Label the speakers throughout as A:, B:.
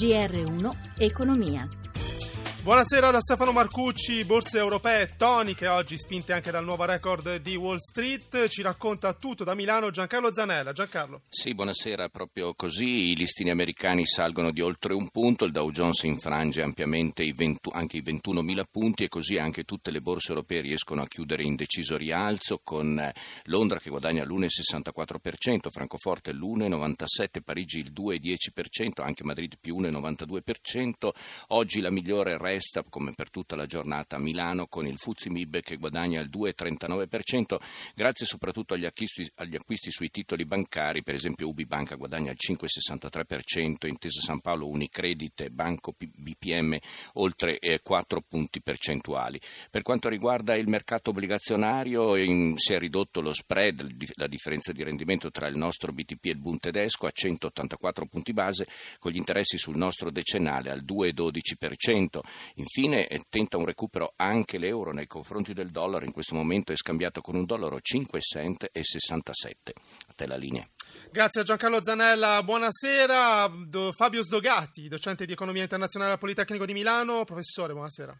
A: GR1 Economia.
B: Buonasera da Stefano Marcucci, borse europee toniche oggi spinte anche dal nuovo record di Wall Street, ci racconta tutto da Milano Giancarlo Zanella. Giancarlo.
C: Sì, buonasera, proprio così i listini americani salgono di oltre un punto, il Dow Jones infrange ampiamente i 20, anche i 21.000 punti e così anche tutte le borse europee riescono a chiudere in deciso rialzo con eh, Londra che guadagna l'1,64%, Francoforte l'1,97%, Parigi il 2,10%, anche Madrid più 1,92%, oggi la migliore resta, come per tutta la giornata, a Milano con il Fuzzi Mib che guadagna il 2,39%, grazie soprattutto agli acquisti, agli acquisti sui titoli bancari, per esempio Ubi Banca guadagna il 5,63%, Intesa San Paolo, Unicredit Banco BPM oltre 4 eh, punti percentuali. Per quanto riguarda il mercato obbligazionario in, si è ridotto lo spread, la differenza di rendimento tra il nostro BTP e il Bund tedesco a 184 punti base, con gli interessi sul nostro decennale al 2,12%. Infine eh, tenta un recupero anche l'euro nei confronti del dollaro, in questo momento è scambiato con un dollaro 5 cent e 67. A te la linea.
B: Grazie a Giancarlo Zanella, buonasera. Fabio Sdogati, docente di economia internazionale al Politecnico di Milano. Professore, buonasera.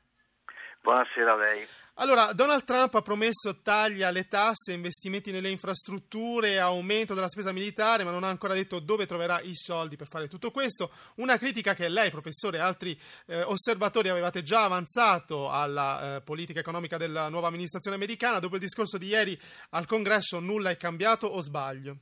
D: Buonasera a lei.
B: Allora, Donald Trump ha promesso tagli alle tasse, investimenti nelle infrastrutture, aumento della spesa militare, ma non ha ancora detto dove troverà i soldi per fare tutto questo. Una critica che lei, professore, e altri eh, osservatori avevate già avanzato alla eh, politica economica della nuova amministrazione americana. Dopo il discorso di ieri al Congresso nulla è cambiato o sbaglio?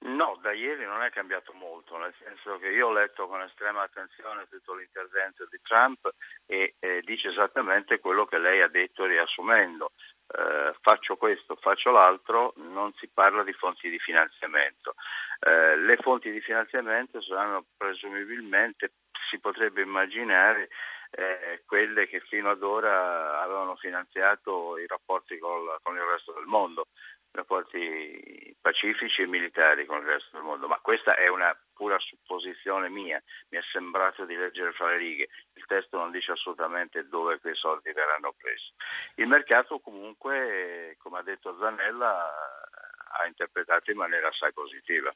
D: No, da ieri non è cambiato molto, nel senso che io ho letto con estrema attenzione tutto l'intervento di Trump e eh, dice esattamente quello che lei ha detto riassumendo. Eh, faccio questo, faccio l'altro, non si parla di fonti di finanziamento. Eh, le fonti di finanziamento saranno presumibilmente, si potrebbe immaginare, eh, quelle che fino ad ora avevano finanziato i rapporti col, con il resto del mondo, rapporti pacifici e militari con il resto del mondo, ma questa è una pura supposizione mia, mi è sembrato di leggere fra le righe, il testo non dice assolutamente dove quei soldi verranno presi. Il mercato comunque, come ha detto Zanella, ha interpretato in maniera assai positiva.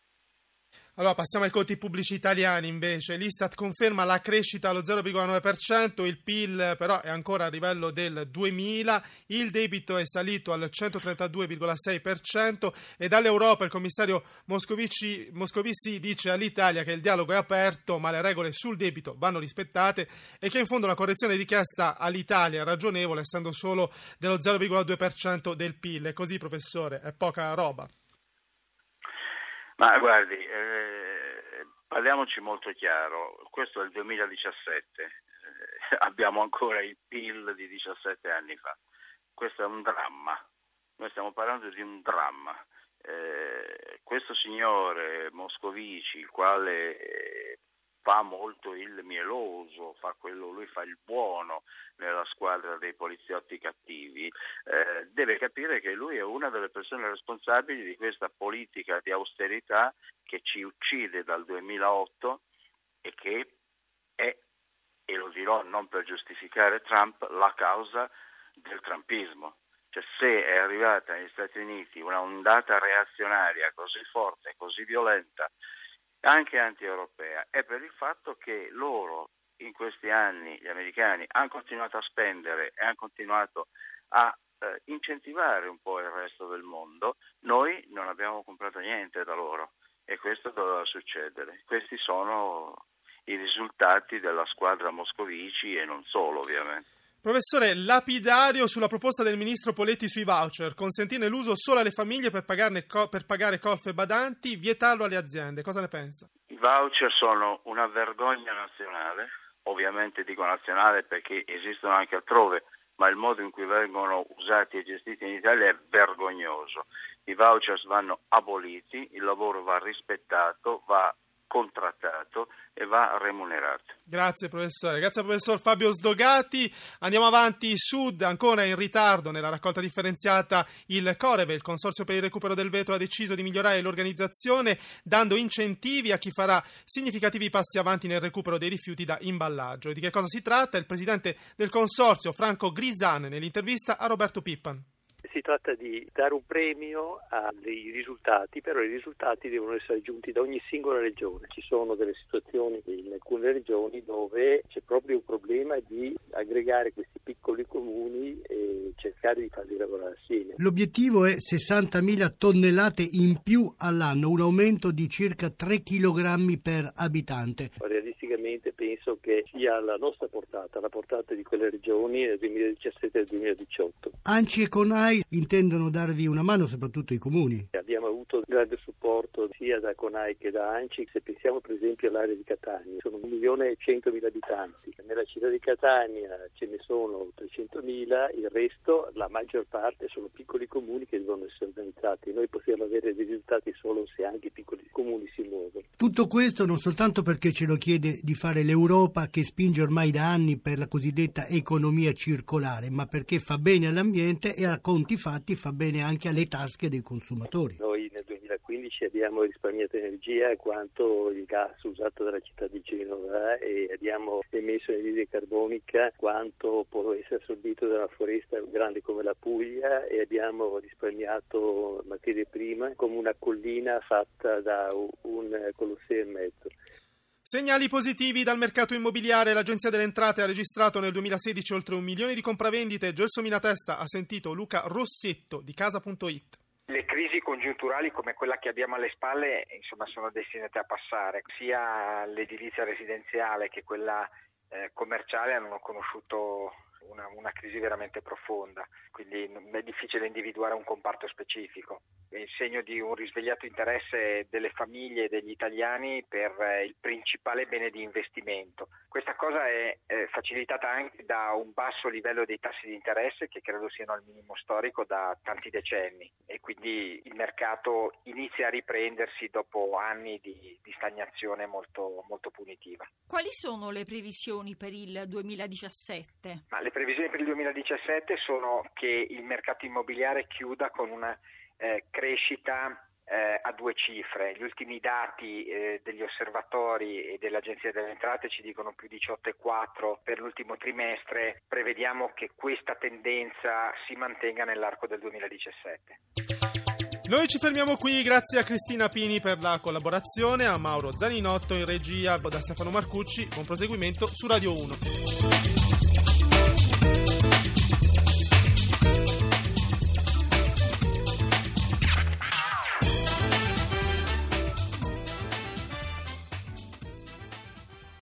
B: Allora passiamo ai conti pubblici italiani invece. L'Istat conferma la crescita allo 0,9%, il PIL però è ancora a livello del 2000, il debito è salito al 132,6% e dall'Europa il commissario Moscovici, Moscovici dice all'Italia che il dialogo è aperto ma le regole sul debito vanno rispettate e che in fondo la correzione richiesta all'Italia è ragionevole essendo solo dello 0,2% del PIL. Così professore, è poca roba.
D: Ma guardi, eh, parliamoci molto chiaro, questo è il 2017, eh, abbiamo ancora il PIL di 17 anni fa, questo è un dramma, noi stiamo parlando di un dramma. Eh, questo signore Moscovici, il quale fa molto il mieloso, fa quello, lui fa il buono nella squadra dei poliziotti cattivi, eh, deve capire che lui è una delle persone responsabili di questa politica di austerità che ci uccide dal 2008 e che è, e lo dirò non per giustificare Trump, la causa del trumpismo. Cioè, se è arrivata negli Stati Uniti una ondata reazionaria così forte, così violenta, anche anti-europea, è per il fatto che loro in questi anni, gli americani, hanno continuato a spendere e hanno continuato a eh, incentivare un po' il resto del mondo, noi non abbiamo comprato niente da loro e questo doveva succedere. Questi sono i risultati della squadra Moscovici e non solo ovviamente.
B: Professore, lapidario sulla proposta del ministro Poletti sui voucher, consentirne l'uso solo alle famiglie per, co- per pagare colf e badanti, vietarlo alle aziende. Cosa ne pensa?
D: I voucher sono una vergogna nazionale, ovviamente dico nazionale perché esistono anche altrove, ma il modo in cui vengono usati e gestiti in Italia è vergognoso. I vouchers vanno aboliti, il lavoro va rispettato, va contrattato e va remunerato.
B: Grazie professore, grazie professor Fabio Sdogati. Andiamo avanti, Sud ancora in ritardo nella raccolta differenziata. Il Coreve, il Consorzio per il recupero del vetro, ha deciso di migliorare l'organizzazione dando incentivi a chi farà significativi passi avanti nel recupero dei rifiuti da imballaggio. Di che cosa si tratta? Il presidente del Consorzio, Franco Grisan, nell'intervista a Roberto Pippan.
E: Si tratta di dare un premio ai risultati, però i risultati devono essere aggiunti da ogni singola regione. Ci sono delle situazioni in alcune regioni dove c'è proprio un problema di aggregare questi piccoli comuni e cercare di farli lavorare assieme.
F: L'obiettivo è 60.000 tonnellate in più all'anno, un aumento di circa 3 kg per abitante.
E: Realisticamente penso che sia alla nostra portata, la portata di quelle regioni nel 2017 e nel 2018.
F: ANCI e CONAI intendono darvi una mano, soprattutto i comuni.
E: Avuto grande supporto sia da CONAI che da ANCI. Se pensiamo per esempio all'area di Catania, sono 1 milione e 100 mila abitanti. Nella città di Catania ce ne sono 300 mila, il resto, la maggior parte, sono piccoli comuni che devono essere organizzati. Noi possiamo avere dei risultati solo se anche i piccoli comuni si muovono.
F: Tutto questo non soltanto perché ce lo chiede di fare l'Europa che spinge ormai da anni per la cosiddetta economia circolare, ma perché fa bene all'ambiente e a conti fatti fa bene anche alle tasche dei consumatori.
E: Noi 2015 abbiamo risparmiato energia quanto il gas usato dalla città di Genova e abbiamo emesso anidride carbonica quanto può essere assorbito dalla foresta grande come la Puglia e abbiamo risparmiato materie prime come una collina fatta da un colosseo e mezzo.
B: Segnali positivi dal mercato immobiliare. L'Agenzia delle Entrate ha registrato nel 2016 oltre un milione di compravendite. Gelsomina Testa ha sentito Luca Rossetto di Casa.it.
G: Le crisi congiunturali come quella che abbiamo alle spalle insomma, sono destinate a passare. Sia l'edilizia residenziale che quella eh, commerciale hanno conosciuto una, una, crisi veramente profonda, quindi è difficile individuare un comparto specifico. Il segno di un risvegliato interesse delle famiglie e degli italiani per eh, il principale bene di investimento. Questa cosa è, è facilitata anche da un basso livello dei tassi di interesse che credo siano al minimo storico da tanti decenni e quindi il mercato inizia a riprendersi dopo anni di, di stagnazione molto, molto punitiva.
A: Quali sono le previsioni per il 2017?
G: Ma le previsioni per il 2017 sono che il mercato immobiliare chiuda con una eh, crescita eh, a due cifre. Gli ultimi dati eh, degli osservatori e dell'Agenzia delle Entrate ci dicono più 18,4 per l'ultimo trimestre. Prevediamo che questa tendenza si mantenga nell'arco del 2017.
B: Noi ci fermiamo qui, grazie a Cristina Pini per la collaborazione, a Mauro Zaninotto in regia, da Stefano Marcucci, buon proseguimento su Radio 1.